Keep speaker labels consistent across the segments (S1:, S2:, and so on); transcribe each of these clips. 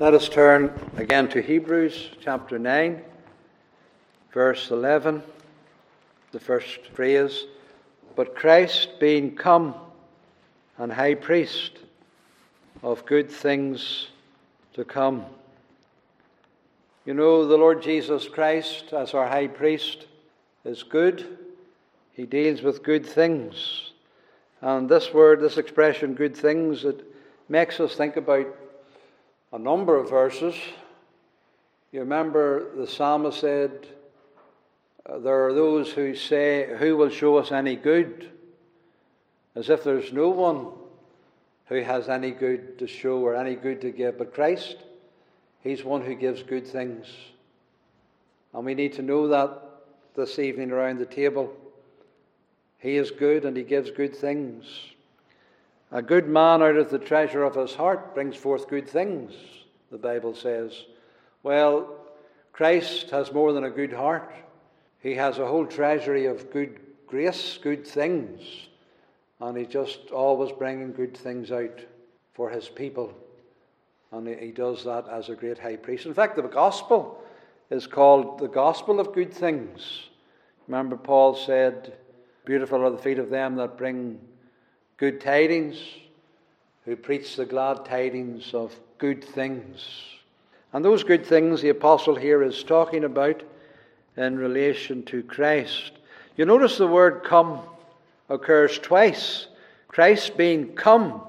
S1: Let us turn again to Hebrews chapter 9, verse 11, the first phrase. But Christ being come and high priest of good things to come. You know, the Lord Jesus Christ, as our high priest, is good. He deals with good things. And this word, this expression, good things, it makes us think about a number of verses. You remember the psalmist said, There are those who say, Who will show us any good? As if there's no one who has any good to show or any good to give. But Christ, He's one who gives good things. And we need to know that this evening around the table. He is good and He gives good things. A good man out of the treasure of his heart brings forth good things, the Bible says. Well, Christ has more than a good heart. He has a whole treasury of good grace, good things, and he's just always bringing good things out for his people. And he does that as a great high priest. In fact, the gospel is called the gospel of good things. Remember, Paul said, Beautiful are the feet of them that bring good tidings, who preach the glad tidings of good things. And those good things the apostle here is talking about in relation to Christ. You notice the word come occurs twice. Christ being come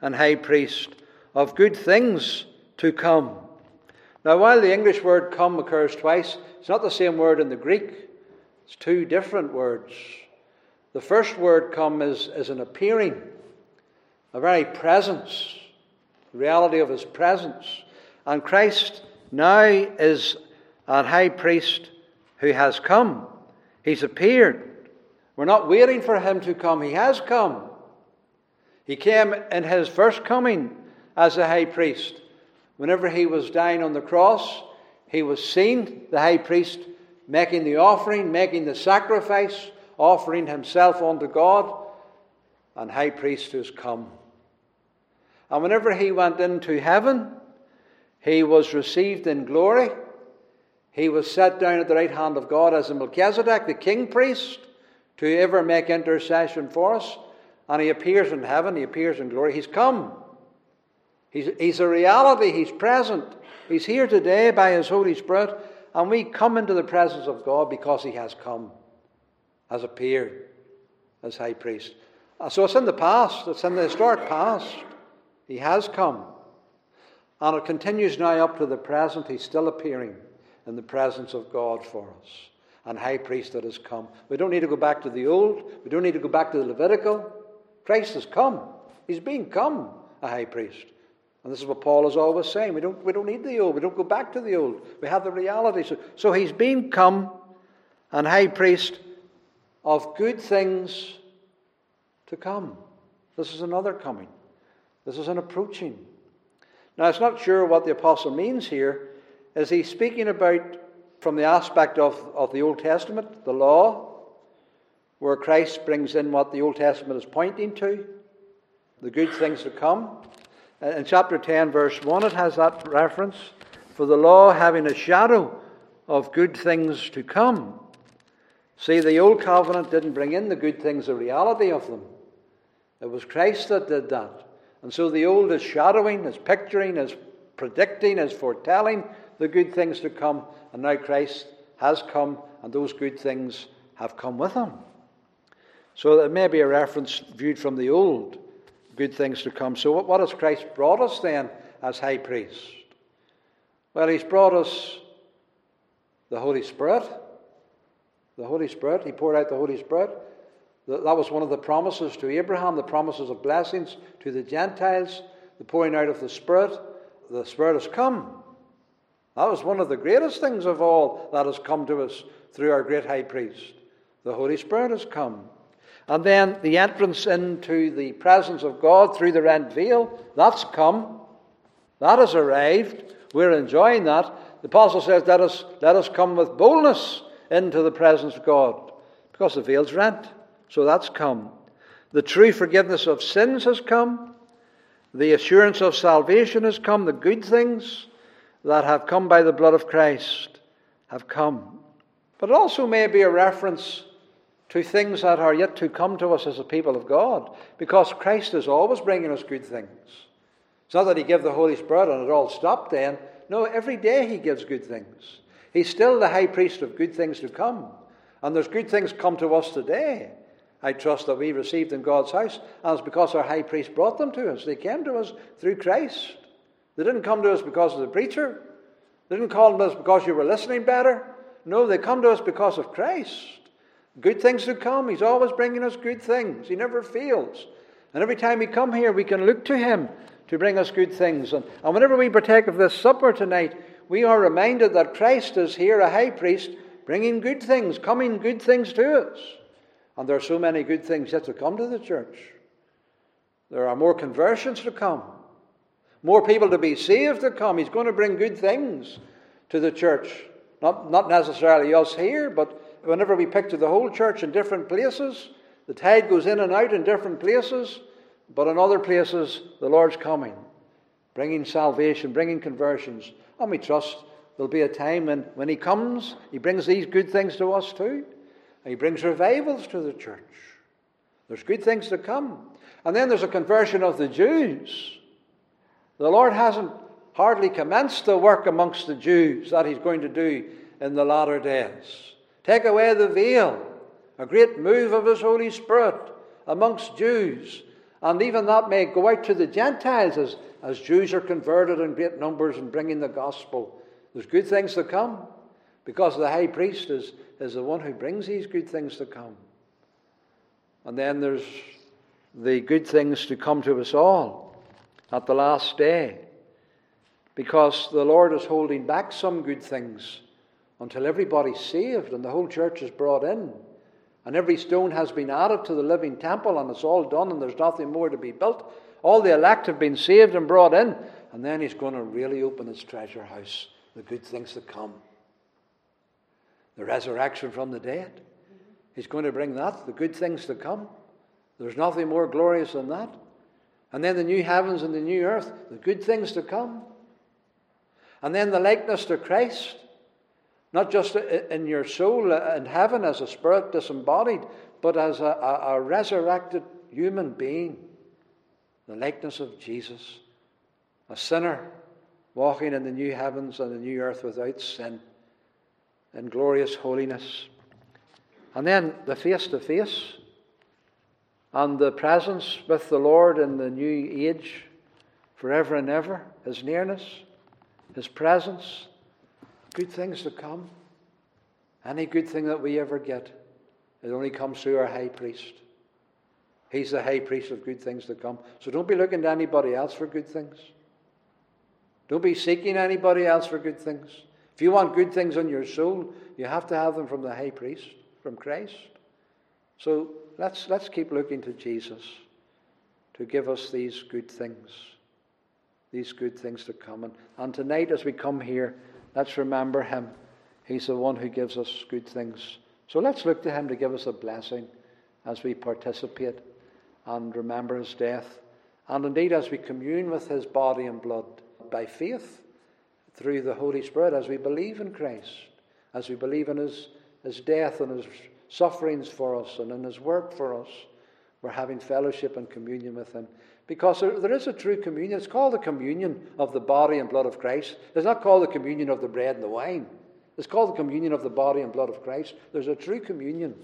S1: and high priest of good things to come. Now, while the English word come occurs twice, it's not the same word in the Greek. It's two different words. The first word come is, is an appearing, a very presence, the reality of his presence. And Christ now is our high priest who has come. He's appeared. We're not waiting for him to come, he has come. He came in his first coming as a high priest. Whenever he was dying on the cross, he was seen, the high priest, making the offering, making the sacrifice offering himself unto God, and high priest has come. And whenever he went into heaven, he was received in glory. He was set down at the right hand of God as a Melchizedek, the king priest, to ever make intercession for us. And he appears in heaven, he appears in glory. He's come. He's, he's a reality, he's present. He's here today by his Holy Spirit, and we come into the presence of God because he has come has appeared as high priest. Uh, so it's in the past, it's in the historic past. He has come. And it continues now up to the present. He's still appearing in the presence of God for us. And high priest that has come. We don't need to go back to the old. We don't need to go back to the Levitical. Christ has come. He's been come a high priest. And this is what Paul is always saying. We don't, we don't need the old. We don't go back to the old. We have the reality. So, so he's been come and high priest of good things to come. This is another coming. This is an approaching. Now, it's not sure what the apostle means here. Is he speaking about from the aspect of, of the Old Testament, the law, where Christ brings in what the Old Testament is pointing to, the good things to come? In chapter 10, verse 1, it has that reference. For the law having a shadow of good things to come. See, the old covenant didn't bring in the good things, the reality of them. It was Christ that did that. And so the old is shadowing, is picturing, is predicting, is foretelling the good things to come. And now Christ has come, and those good things have come with him. So it may be a reference viewed from the old, good things to come. So what has Christ brought us then as high priest? Well, he's brought us the Holy Spirit the Holy Spirit. He poured out the Holy Spirit. That was one of the promises to Abraham, the promises of blessings to the Gentiles, the pouring out of the Spirit. The Spirit has come. That was one of the greatest things of all that has come to us through our great high priest. The Holy Spirit has come. And then the entrance into the presence of God through the rent veil, that's come. That has arrived. We're enjoying that. The apostle says, Let us, let us come with boldness into the presence of God because the veil's rent. So that's come. The true forgiveness of sins has come. The assurance of salvation has come. The good things that have come by the blood of Christ have come. But it also may be a reference to things that are yet to come to us as a people of God, because Christ is always bringing us good things. It's not that He gave the Holy Spirit and it all stopped then. No, every day He gives good things. He's still the high priest of good things to come. And there's good things come to us today. I trust that we received in God's house, and it's because our high priest brought them to us. They came to us through Christ. They didn't come to us because of the preacher. They didn't call to us because you were listening better. No, they come to us because of Christ. Good things to come. He's always bringing us good things. He never fails. And every time we come here, we can look to Him to bring us good things. And, and whenever we partake of this supper tonight, we are reminded that Christ is here, a high priest, bringing good things, coming good things to us. And there are so many good things yet to come to the church. There are more conversions to come, more people to be saved to come. He's going to bring good things to the church. Not, not necessarily us here, but whenever we picture the whole church in different places, the tide goes in and out in different places, but in other places, the Lord's coming, bringing salvation, bringing conversions. And we trust there'll be a time when, when He comes, He brings these good things to us too. And he brings revivals to the church. There's good things to come. And then there's a conversion of the Jews. The Lord hasn't hardly commenced the work amongst the Jews that he's going to do in the latter days. Take away the veil, a great move of his Holy Spirit amongst Jews. And even that may go out to the Gentiles as, as Jews are converted in great numbers and bringing the gospel. There's good things to come because the high priest is, is the one who brings these good things to come. And then there's the good things to come to us all at the last day. Because the Lord is holding back some good things until everybody's saved and the whole church is brought in. And every stone has been added to the living temple, and it's all done, and there's nothing more to be built. All the elect have been saved and brought in. And then he's going to really open his treasure house, the good things to come the resurrection from the dead. He's going to bring that, the good things to come. There's nothing more glorious than that. And then the new heavens and the new earth, the good things to come. And then the likeness to Christ, not just in your soul uh, in heaven as a spirit disembodied, but as a, a, a resurrected human being. The likeness of Jesus, a sinner walking in the new heavens and the new earth without sin in glorious holiness. And then the face to face and the presence with the Lord in the new age forever and ever, His nearness, His presence, good things to come. Any good thing that we ever get, it only comes through our high priest. He's the high priest of good things to come. So don't be looking to anybody else for good things. Don't be seeking anybody else for good things. If you want good things on your soul, you have to have them from the high priest, from Christ. So let's, let's keep looking to Jesus to give us these good things, these good things to come. And, and tonight, as we come here, let's remember him. He's the one who gives us good things. So let's look to him to give us a blessing as we participate and remember his death. And indeed, as we commune with his body and blood by faith through the Holy Spirit as we believe in Christ, as we believe in his, his death and his sufferings for us and in his work for us. We're having fellowship and communion with him. Because there, there is a true communion. It's called the communion of the body and blood of Christ. It's not called the communion of the bread and the wine. It's called the communion of the body and blood of Christ. There's a true communion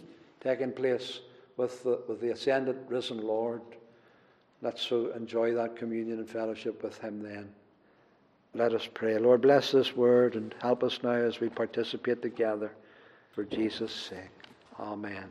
S1: taking place with the, with the ascended, risen Lord. Let's so enjoy that communion and fellowship with him then. Let us pray. Lord, bless this word and help us now as we participate together for Jesus' sake. Amen.